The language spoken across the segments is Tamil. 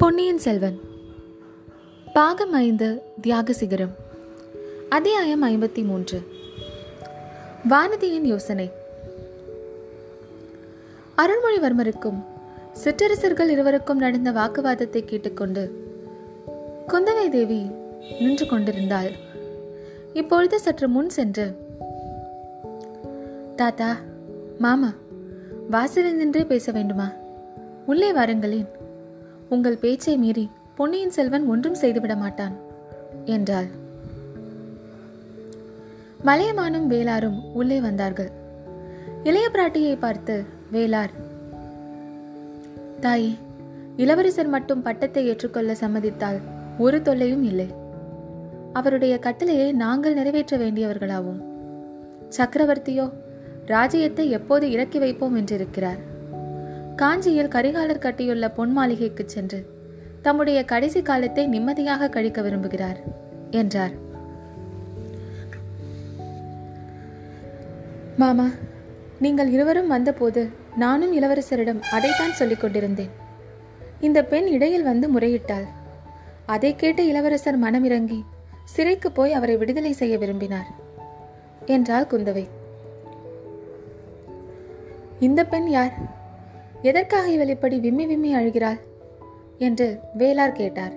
பொன்னியின் செல்வன். பாகம் ஐந்து தியாக சிகரம். அத்தியாயம் ஐம்பத்தி மூன்று வானதியின் யோசனை. அருள்மொழிவர்மருக்கும் சிற்றரசர்கள் இருவருக்கும் நடந்த வாக்குவாதத்தை கேட்டுக்கொண்டு குந்தவை தேவி நின்று கொண்டிருந்தாள். இப்பொழுது சற்று முன் சென்று தாத்தா மாமா வாசலில் நின்றே பேச வேண்டுமா? உள்ளே வாருங்களேன். உங்கள் பேச்சை மீறி பொன்னியின் செல்வன் ஒன்றும் செய்துவிட மாட்டான் என்றாள். மலையமானும் வேளாரும் உள்ளே வந்தார்கள். இளைய பிராட்டியை பார்த்து வேளார் தாயே இளவரசர் மட்டும் பட்டத்தை ஏற்றுக்கொள்ள சம்மதித்தால் ஒரு தொல்லையும் இல்லை. அவருடைய கட்டளையை நாங்கள் நிறைவேற்ற வேண்டியவர்களாவும். சக்கரவர்த்தியோ ராஜ்யத்தை எப்போது இறக்கி வைப்போம் என்றிருக்கிறார். காஞ்சியில் கரிகாலர் கட்டியுள்ள பொன் மாளிகைக்கு சென்று தம்முடைய கடைசி காலத்தை நிம்மதியாக கழிக்க விரும்புகிறார் என்றார். மாமா நீங்கள் இருவரும் வந்தபோது நானும் இளவரசரிடம் அதைத்தான் சொல்லிக் கொண்டிருந்தேன். இந்த பெண் இடையில் வந்து முறையிட்டாள். அதை கேட்டு இளவரசர் மனமிறங்கி சிறைக்கு போய் அவரை விடுதலை செய்ய விரும்பினார் என்றாள் குந்தவை. இந்த பெண் யார்? எதற்காக இவள் இப்படி விம்மி விம்மி அழுகிறாள்? என்று வேளார் கேட்டார்.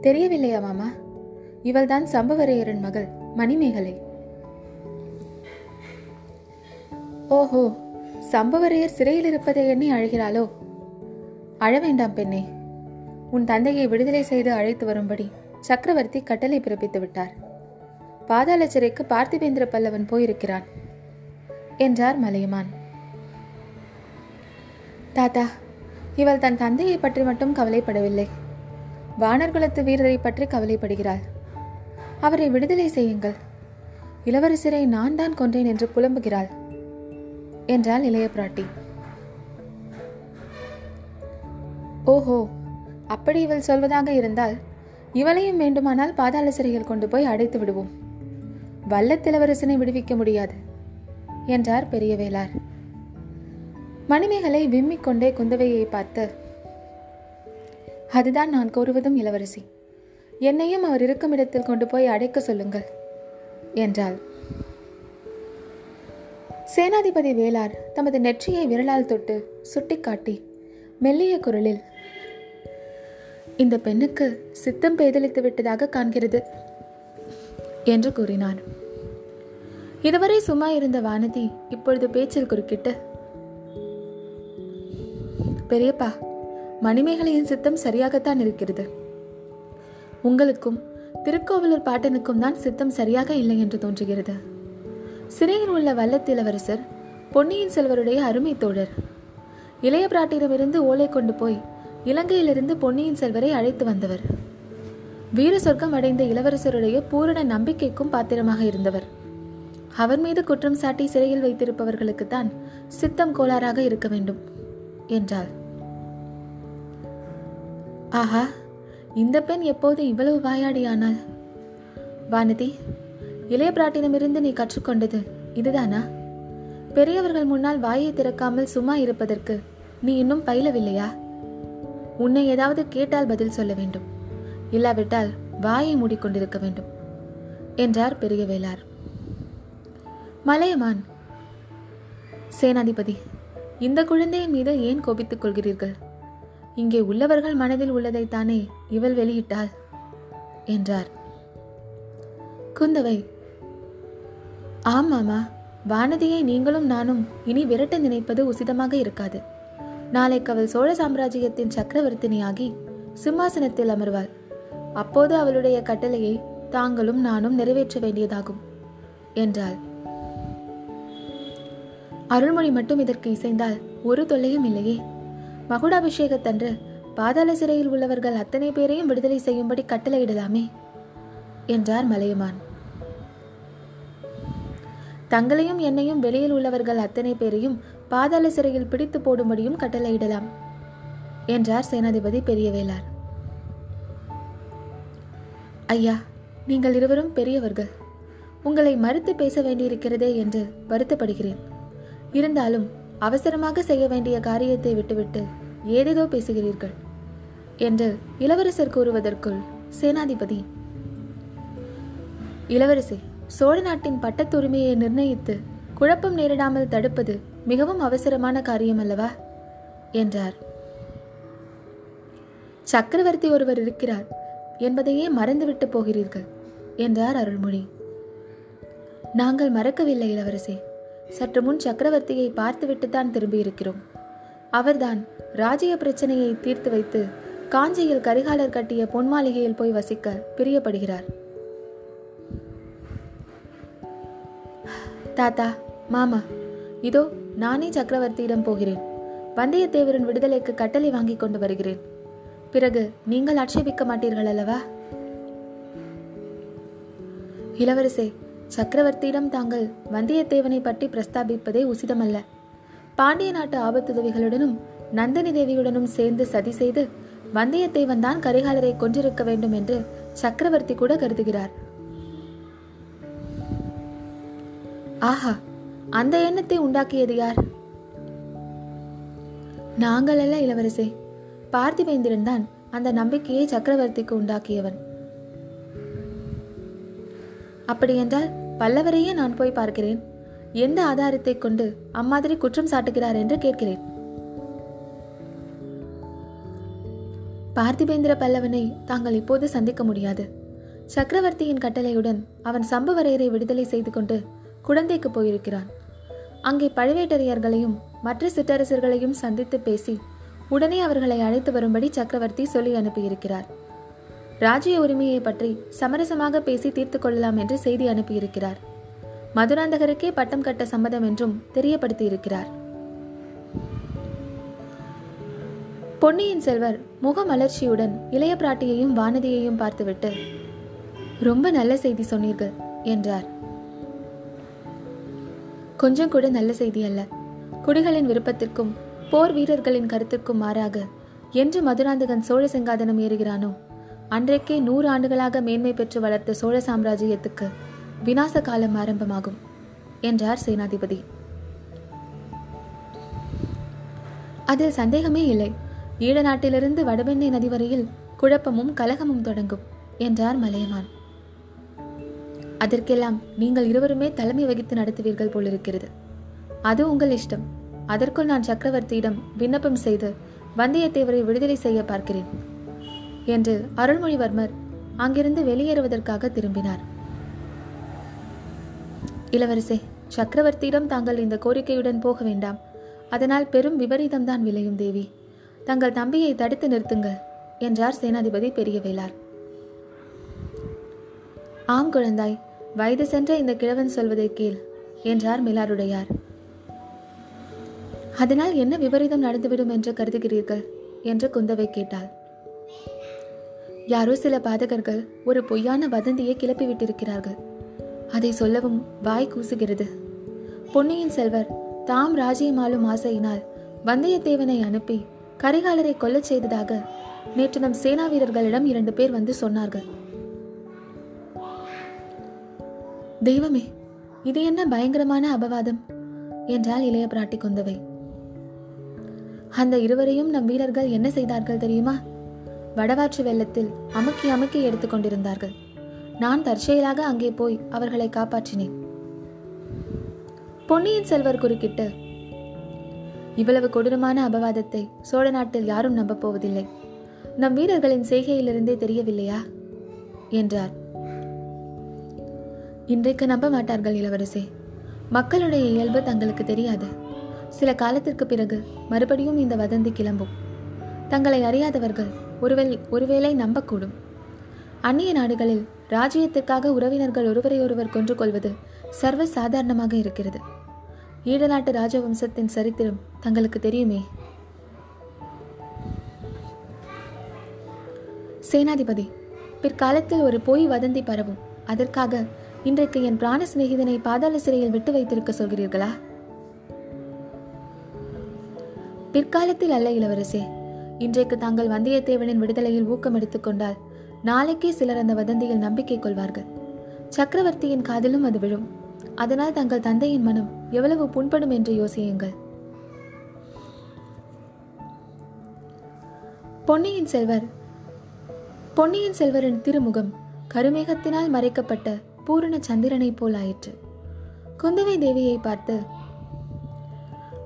தெரியவில்லையா மாமா? இவள்தான் சம்பவரையரின் மகள் மணிமேகலை. ஓஹோ சம்பவரையர் சிறையில் இருப்பதை எண்ணி அழுகிறாளோ? அழ வேண்டாம் பெண்ணே. உன் தந்தையை விடுதலை செய்து அழைத்து வரும்படி சக்கரவர்த்தி கட்டளை பிறப்பித்து விட்டார். பாதாள சிறைக்கு பார்த்திபேந்திர பல்லவன் போயிருக்கிறான் என்றார் மலையமான். தாத்தா இவள் தன் தந்தையை பற்றி மட்டும் கவலைப்படவில்லை. வானர்குலத்து வீரரை பற்றி கவலைப்படுகிறாள். அவரை விடுதலை செய்யுங்கள். இளவரசரை நான் தான் கொன்றேன் என்று புலம்புகிறாள் என்றாள் இளைய பிராட்டி. ஓஹோ அப்படி இவள் சொல்வதாக இருந்தால் இவளையும் வேண்டுமானால் பாதாள சிறையில் கொண்டு போய் அடைத்து விடுவோம். வல்லத்திலவரசனை விடுவிக்க முடியாது என்றார் பெரிய வேளார் மணிமேகலை விம்மிக் கொண்டே குந்தவையை பார்த்து அதுதான் நான் கூறுவதும் இளவரசி. என்னையும் அவர் இருக்கும் இடத்தில் கொண்டு போய் அடைக்க சொல்லுங்கள் என்றாள். சேனாதிபதி வேளார் தமது நெற்றியை விரலால் தொட்டு சுட்டிக்காட்டி மெல்லிய குரலில் இந்த பெண்ணுக்கு சித்தம் பேதலித்து விட்டதாக காண்கிறது என்று கூறினார். இதுவரை சும்மா இருந்த வானதி இப்பொழுது பேச்சில் குறுக்கிட்டு பெரியப்பா மணிமேகலையின் சித்தம் சரியாகத்தான் இருக்கிறது. உங்களுக்கும் திருக்கோவிலூர் பாட்டனுக்கும் தான் சித்தம் சரியாக இல்லை என்று தோன்றுகிறது. சிறையில் உள்ள வல்லத்திலவரசர் பொன்னியின் செல்வருடைய அருமை தோழர். இளைய பிராட்டியிடமிருந்து ஓலை கொண்டு போய் இலங்கையிலிருந்து பொன்னியின் செல்வரை அழைத்து வந்தவர். வீர சொர்க்கம் அடைந்த இளவரசருடைய பூரண நம்பிக்கைக்கும் பாத்திரமாக இருந்தவர். அவர் மீது குற்றம் சாட்டி சிறையில் வைத்திருப்பவர்களுக்குத்தான் சித்தம் கோளாறாக இருக்க வேண்டும் என்றாள். ஆஹா இந்த பெண் எப்போது இவ்வளவு வாயாடியானாள்? வானதி இளைய பிராட்டினமிருந்து நீ கற்றுக்கொண்டது இதுதானா? பெரியவர்கள் முன்னால் வாயை திறக்காமல் சும்மா இருப்பதற்கு நீ இன்னும் பயிலவில்லையா? உன்னை ஏதாவது கேட்டால் பதில் சொல்ல வேண்டும். இல்லாவிட்டால் வாயை மூடிக்கொண்டிருக்க வேண்டும் என்றார் பெரிய வேளார் மலையமான் சேனாதிபதி இந்த குழந்தையின் மீது ஏன் கோபித்துக் கொள்கிறீர்கள்? இங்கே உள்ளவர்கள் மனதில் உள்ளதைத்தானே இவள் வெளியிட்டாள்? என்றார். குந்தவை ஆமாமா வானதியை நீங்களும் நானும் இனி விரட்ட நினைப்பது உசிதமாக இருக்காது. நாளைக்கு அவள் சோழ சாம்ராஜ்யத்தின் சக்கரவர்த்தினியாகி சிம்மாசனத்தில் அமர்வாள். அப்போது அவளுடைய கட்டளையை தாங்களும் நானும் நிறைவேற்ற வேண்டியதாகும் என்றாள். அருள்மொழி மட்டும் இதற்கு இசைந்தால் ஒரு தொல்லையும் இல்லையே. மகுடாபிஷேகத்தன்று பாதாள சிறையில் உள்ளவர்கள் அத்தனை பேரையும் விடுதலை செய்யும்படி கட்டளையிடலாமே என்றார் மலையமான். தங்களையும் என்னையும் வெளியில் உள்ளவர்கள் அத்தனை பேரையும் பாதாள சிறையில் பிடித்து போடும்படியும் கட்டளையிடலாம் என்றார் சேனாதிபதி பெரியவேளார். ஐயா நீங்கள் இருவரும் பெரியவர்கள். உங்களை மறுத்து பேச வேண்டியிருக்கிறதே என்று வருத்தப்படுகிறேன். இருந்தாலும் அவசரமாக செய்ய வேண்டிய காரியத்தை விட்டுவிட்டு ஏதேதோ பேசுகிறீர்கள் என்று இளவரசர் கூறுவதற்குள் சேனாதிபதி இளவரசி சோழ நாட்டின் பட்டத்துரிமையை நிர்ணயித்து குழப்பம் நேரிடாமல் தடுப்பது மிகவும் அவசரமான காரியம் அல்லவா என்றார். சக்கரவர்த்தி ஒருவர் இருக்கிறார் என்பதையே மறந்துவிட்டு போகிறீர்கள் என்றார் அருள்மொழி. நாங்கள் மறக்கவில்லை இளவரசே. சற்று முன் சக்கரவர்த்தியை பார்த்துவிட்டுத்தான் திரும்பியிருக்கிறோம். அவர்தான் ராஜ்ய பிரச்சனையை தீர்த்து வைத்து காஞ்சியில் கரிகாலர் கட்டிய பொன் மாளிகையில் போய் வசிக்க பிரியப்படுகிறார். தாத்தா மாமா இதோ நானே சக்கரவர்த்தியிடம் போகிறேன். வந்தியத்தேவரின் விடுதலைக்கு கட்டளை வாங்கி கொண்டு வருகிறேன். பிறகு நீங்கள் ஆட்சேபிக்க மாட்டீர்கள் அல்லவா இளவரசே சக்கரவர்த்தியிடம் தாங்கள் வந்தியத்தேவனை பற்றி பிரஸ்தாபிப்பதே உசிதமல்ல. பாண்டிய நாட்டு ஆபத்துதவிகளுடனும் நந்தினி தேவியுடனும் சேர்ந்து சதி செய்து வந்தியத்தேவன் தான் கரிகாலரை கொன்றிருக்க வேண்டும் என்று சக்கரவர்த்தி கூட கருதுகிறார். ஆஹா அந்த எண்ணத்தை உண்டாக்கியது யார்? நாங்கள் அல்ல இளவரசே. பார்த்திவேந்திரன் தான் அந்த நம்பிக்கையை சக்கரவர்த்திக்கு உண்டாக்கியவன். அப்படியென்றால் பல்லவரையே நான் போய் பார்க்கிறேன். எந்த ஆதாரத்தை கொண்டு அம்மாதிரி குற்றம் சாட்டுகிறார் என்று கேட்கிறேன். பார்த்திபேந்திர பல்லவனை தாங்கள் இப்போது சந்திக்க முடியாது. சக்கரவர்த்தியின் கட்டளையுடன் அவன் சம்புவரையரை விடுதலை செய்து கொண்டு குழந்தைக்கு போயிருக்கிறான். அங்கே பழுவேட்டரையர்களையும் மற்ற சிற்றரசர்களையும் சந்தித்து பேசி உடனே அவர்களை அழைத்து வரும்படி சக்கரவர்த்தி சொல்லி அனுப்பியிருக்கிறார். ராஜ்ய உரிமையை பற்றி சமரசமாக பேசி தீர்த்து கொள்ளலாம் என்று செய்தி அனுப்பியிருக்கிறார். மதுராந்தகருக்கே பட்டம் கட்ட சம்மதம் என்றும் தெரியப்படுத்தியிருக்கிறார். பொன்னியின் செல்வர் முகமலர்ச்சியுடன் இளைய பிராட்டியையும் வானதியையும் பார்த்துவிட்டு ரொம்ப நல்ல செய்தி சொன்னீர்கள் என்றார். கொஞ்சம் கூட நல்ல செய்தி அல்ல. குடிகளின் விருப்பத்திற்கும் போர் வீரர்களின் கருத்துக்கும் மாறாக என்று மதுராந்தகன் சோழ செங்காதனம் ஏறுகிறானோ அன்றைக்கே நூறு ஆண்டுகளாக மேன்மை பெற்று வளர்த்த சோழ சாம்ராஜ்யத்துக்கு விநாச காலம் ஆரம்பமாகும் என்றார் சேனாதிபதி. அதில் சந்தேகமே இல்லை. ஈழ நாட்டிலிருந்து வடபெண்ணை நதி வரையில் குழப்பமும் கலகமும் தொடங்கும் என்றார் மலையமான். அதற்கெல்லாம் நீங்கள் இருவருமே தலைமை வகித்து நடத்துவீர்கள் போலிருக்கிறது. அது உங்கள் இஷ்டம். அதற்குள் நான் சக்கரவர்த்தியிடம் விண்ணப்பம் செய்து வந்தியத்தேவரை விடுதலை செய்ய பார்க்கிறேன். என்று அருள்மொழிவர்மர் அங்கிருந்து வெளியேறுவதற்காக திரும்பினார். இளவரசே சக்கரவர்த்தியிடம் தாங்கள் இந்த கோரிக்கையுடன் போக வேண்டாம். அதனால் பெரும் விபரீதம்தான் விளையும் தேவி. தங்கள் தம்பியை தடுத்து நிறுத்துங்கள் என்றார் சேனாதிபதி பெரிய வேளார் ஆம் குழந்தாய் வயது சென்ற இந்த கிழவன் சொல்வதை கேள் என்றார் மிலாருடையார். அதனால் என்ன விபரீதம் நடந்துவிடும் என்று கருதுகிறீர்கள்? என்று குந்தவை கேட்டாள். யாரோ சில பாதகர்கள் ஒரு பொய்யான வதந்தியை கிளப்பிவிட்டிருக்கிறார்கள் அதை சொல்லவும் வாய் கூசுகிறது. பொன்னியின் செல்வர் தாம் ராஜ்யமாலும் ஆசையினால் வந்தியத்தேவனை அனுப்பி கரிகாலரை கொல்லச் செய்ததாக நேற்று நம் சேனா வீரர்களிடம் இரண்டு பேர் வந்து சொன்னார்கள். தெய்வமே இது என்ன பயங்கரமான அபவாதம்? என்றால் இளைய பிராட்டி குந்தவை. அந்த இருவரையும் நம் வீரர்கள் என்ன செய்தார்கள் தெரியுமா? வடவாற்று வெள்ளத்தில் அமுக்கி அமுக்கி எடுத்துக்கொண்டிருந்தார்கள் நான் தற்செயலாக அங்கே போய் அவர்களை காப்பாற்றினேன். பொன்னியின் செல்வர் குறுக்கிட்டு இவ்வளவு கொடூரமான அபவாதத்தை சோழ நாட்டில் யாரும் நம்பப் போவதில்லை. நம் வீரர்களின் செய்கையிலிருந்தே தெரியவில்லையா? என்றார். இன்றைக்கு நம்ப மாட்டார்கள் இளவரசே. மக்களுடைய இயல்பு தங்களுக்கு தெரியாது. சில காலத்திற்கு பிறகு மறுபடியும் இந்த வதந்தி கிளம்பும். தங்களை அறியாதவர்கள் ஒருவேளை ஒருவேளை நம்பக்கூடும். அந்நிய நாடுகளில் ராஜ்யத்திற்காக உறவினர்கள் ஒருவரையொருவர் கொன்று கொள்வது சர்வ சாதாரணமாக இருக்கிறது. ஈழநாட்டு ராஜவம்சத்தின் சரித்திரம் தங்களுக்கு தெரியுமே? சேனாதிபதி பிற்காலத்தில் ஒரு பொய் வதந்தி பரவும். அதற்காக இன்றைக்கு என் பிராண சிநேகிதனை பாதாள சிறையில் விட்டு வைத்திருக்க சொல்கிறீர்களா? பிற்காலத்தில் அல்ல இளவரசே இன்றைக்கு தாங்கள் வந்தியத்தேவனின் விடுதலையில் ஊக்கம் எடுத்துக்கொண்டால் நாளைக்கே சிலர் அந்த வதந்தியில் நம்பிக்கை கொள்வார்கள். சக்கரவர்த்தியின் காதிலும் அது விழும். அதனால் தங்கள் தந்தையின் மனம் எவ்வளவு புண்படும் என்று யோசியுங்கள். பொன்னியின் செல்வர் பொன்னியின் செல்வரின் திருமுகம் கருமேகத்தினால் மறைக்கப்பட்ட பூரண சந்திரனைப் போல் ஆயிற்று. குந்தவை தேவியை பார்த்து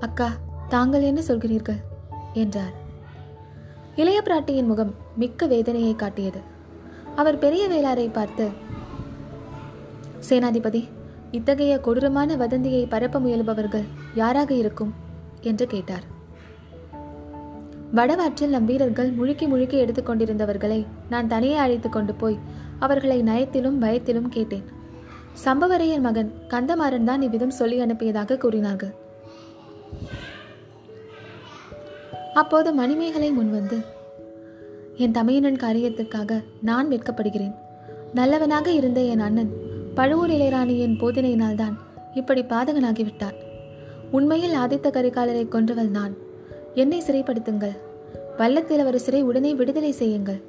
அக்கா தாங்கள் என்ன சொல்கிறீர்கள்? என்றார். இளைய பிராட்டியின் முகம் மிக்க வேதனையை காட்டியது. அவர் பெரிய வேளாரை பார்த்து சேனாதிபதி இத்தகைய கொடூரமான வதந்தியை பரப்ப முயல்பவர்கள் யாராக இருக்கும்? என்று கேட்டார். வடவாற்றில் நம் வீரர்கள் முழுக்கி முழுக்கி எடுத்துக்கொண்டிருந்தவர்களை நான் தனியே அழைத்துக் கொண்டு போய் அவர்களை நயத்திலும் பயத்திலும் கேட்டேன். சம்பவரையர் மகன் கந்தமாறன் தான் இவ்விதம் சொல்லி அனுப்பியதாக கூறினார்கள். அப்போது மணிமேகலை முன்வந்து என் தமையனின் காரியத்திற்காக நான் வெட்கப்படுகிறேன். நல்லவனாக இருந்த என் அண்ணன் பழுவூர் இளையராணியின் போதனையினால்தான் இப்படி பாதகனாகிவிட்டான் உண்மையில் ஆதித்த கரிகாலரை கொன்றவள் நான். என்னை சிறைப்படுத்துங்கள். வல்லத்திலவரசரை உடனே விடுதலை செய்யுங்கள்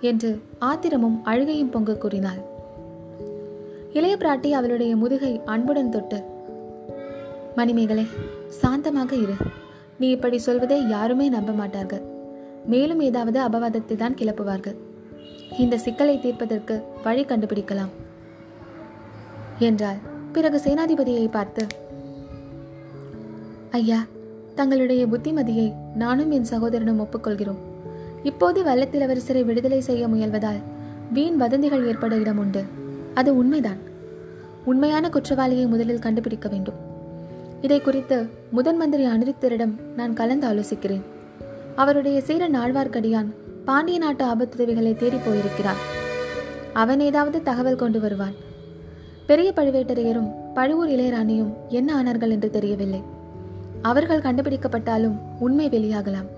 என்று ஆத்திரமும் அழுகையும் பொங்க கூறினாள். இளைய பிராட்டி அவளுடைய முதுகை அன்புடன் தொட்டு மணிமேகலை சாந்தமாக இரு. நீ இப்படி சொல்வதை யாருமே நம்ப மாட்டார்கள். மேலும் ஏதாவது அபவாதத்தை தான் கிளப்புவார்கள். இந்த சிக்கலை தீர்ப்பதற்கு வழி கண்டுபிடிக்கலாம். என்றால் பிறகு சேனாதிபதியை பார்த்து ஐயா தங்களுடைய புத்திமதியை நானும் என் சகோதரனும் ஒப்புக்கொள்கிறோம். இப்போது வல்லத்திலவரசரை விடுதலை செய்ய முயல்வதால் வீண் வதந்திகள் ஏற்பட இடம் உண்டு. அது உண்மைதான். உண்மையான குற்றவாளியை முதலில் கண்டுபிடிக்க வேண்டும். இதை குறித்து முதன் மந்திரி அனிருத்தரிடம் நான் கலந்து ஆலோசிக்கிறேன். அவருடைய சீரன் ஆழ்வார்க்கடியான் பாண்டிய நாட்டு ஆபத்துதவிகளை தேடி போயிருக்கிறான். அவன் ஏதாவது தகவல் கொண்டு வருவான். பெரிய பழுவேட்டரையரும் பழுவூர் இளையராணியும் என்ன ஆனார்கள் என்று தெரியவில்லை. அவர்கள் கண்டுபிடிக்கப்பட்டாலும் உண்மை வெளியாகலாம்.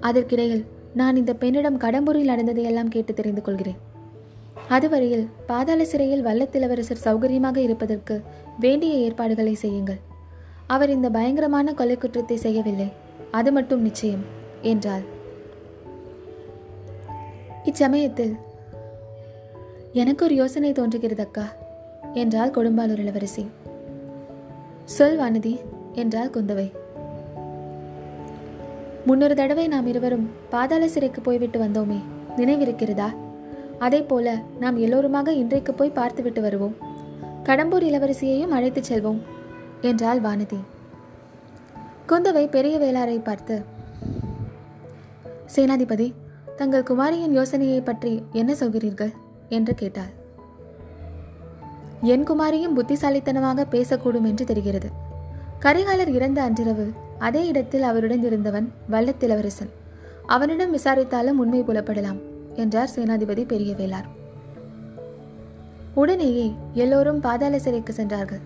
அதற்கிடையில் நான் இந்த பெண்ணிடம் கடம்பூரில் நடந்ததையெல்லாம் கேட்டு தெரிந்து கொள்கிறேன். அதுவரையில் பாதாள சிறையில் வல்லத்திலவரசர் சௌகரியமாக இருப்பதற்கு வேண்டிய ஏற்பாடுகளை செய்யுங்கள். அவர் இந்த பயங்கரமான கொலை குற்றத்தை செய்யவில்லை. அது மட்டும் நிச்சயம் என்றாள். இச்சமயத்தில் எனக்கு ஒரு யோசனை தோன்றுகிறது அக்கா என்றாள் கொடும்பாலூர் இளவரசி. சொல் வானதி என்றாள் குந்தவை. முன்னொரு தடவை நாம் இருவரும் பாதாள சிறைக்கு போய்விட்டு வந்தோமே நினைவிருக்கிறதா? அதே போல நாம் எல்லோருமாக இன்றைக்கு போய் பார்த்துவிட்டு வருவோம். கடம்பூர் இளவரசியையும் அழைத்துச் செல்வோம். என்றாள் வானதி. குந்தவை பெரிய வேளாரை பார்த்து சேனாதிபதி தங்கள் குமாரியின் யோசனையை பற்றி என்ன சொல்கிறீர்கள்? என்று கேட்டாள். என் குமாரியும் புத்திசாலித்தனமாக பேசக்கூடும் என்று தெரிகிறது. கரிகாலர் இறந்த அன்றிரவு அதே இடத்தில் அவருடன் இருந்தவன் வல்லத்திலவரசன் அவனிடம் விசாரித்தாலும் உண்மை புலப்படலாம் என்றார் சேனாதிபதி பெரிய வேளார். உடனேயே எல்லோரும் பாதாள சிறைக்கு சென்றார்கள்.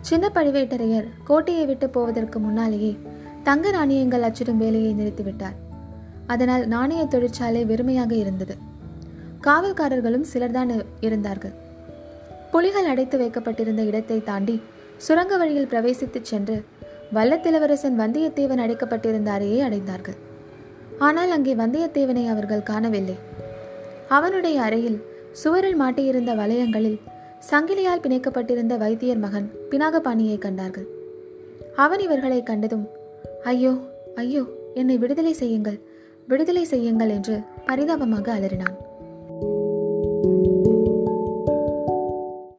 சின்ன பழுவேட்டரையர் கோட்டையை விட்டு போவதற்கு முன்னாலேயே தங்க நாணயங்கள் அச்சிடும் வேலையை நிறுத்திவிட்டார் அதனால் நாணய தொழிற்சாலை வெறுமையாக இருந்தது. காவல்காரர்களும் சிலர்தான் இருந்தார்கள். புலிகள் அடைத்து வைக்கப்பட்டிருந்த இடத்தை தாண்டி சுரங்க வழியில் பிரவேசித்துச் சென்று வல்லத்திலவரசன் வந்தியத்தேவன் அடைக்கப்பட்டிருந்த அறையை அடைந்தார்கள். ஆனால் அங்கே வந்தியத்தேவனை அவர்கள் காணவில்லை. அவனுடைய அறையில் சுவரில் மாட்டியிருந்த வளையங்களில் சங்கிலியால் பிணைக்கப்பட்டிருந்த வைத்தியர் மகன் பினாகபாணியை கண்டார்கள். அவன் இவர்களை கண்டதும் ஐயோ ஐயோ என்னை விடுதலை செய்யுங்கள் விடுதலை செய்யுங்கள் என்று பரிதாபமாக அலறினான்.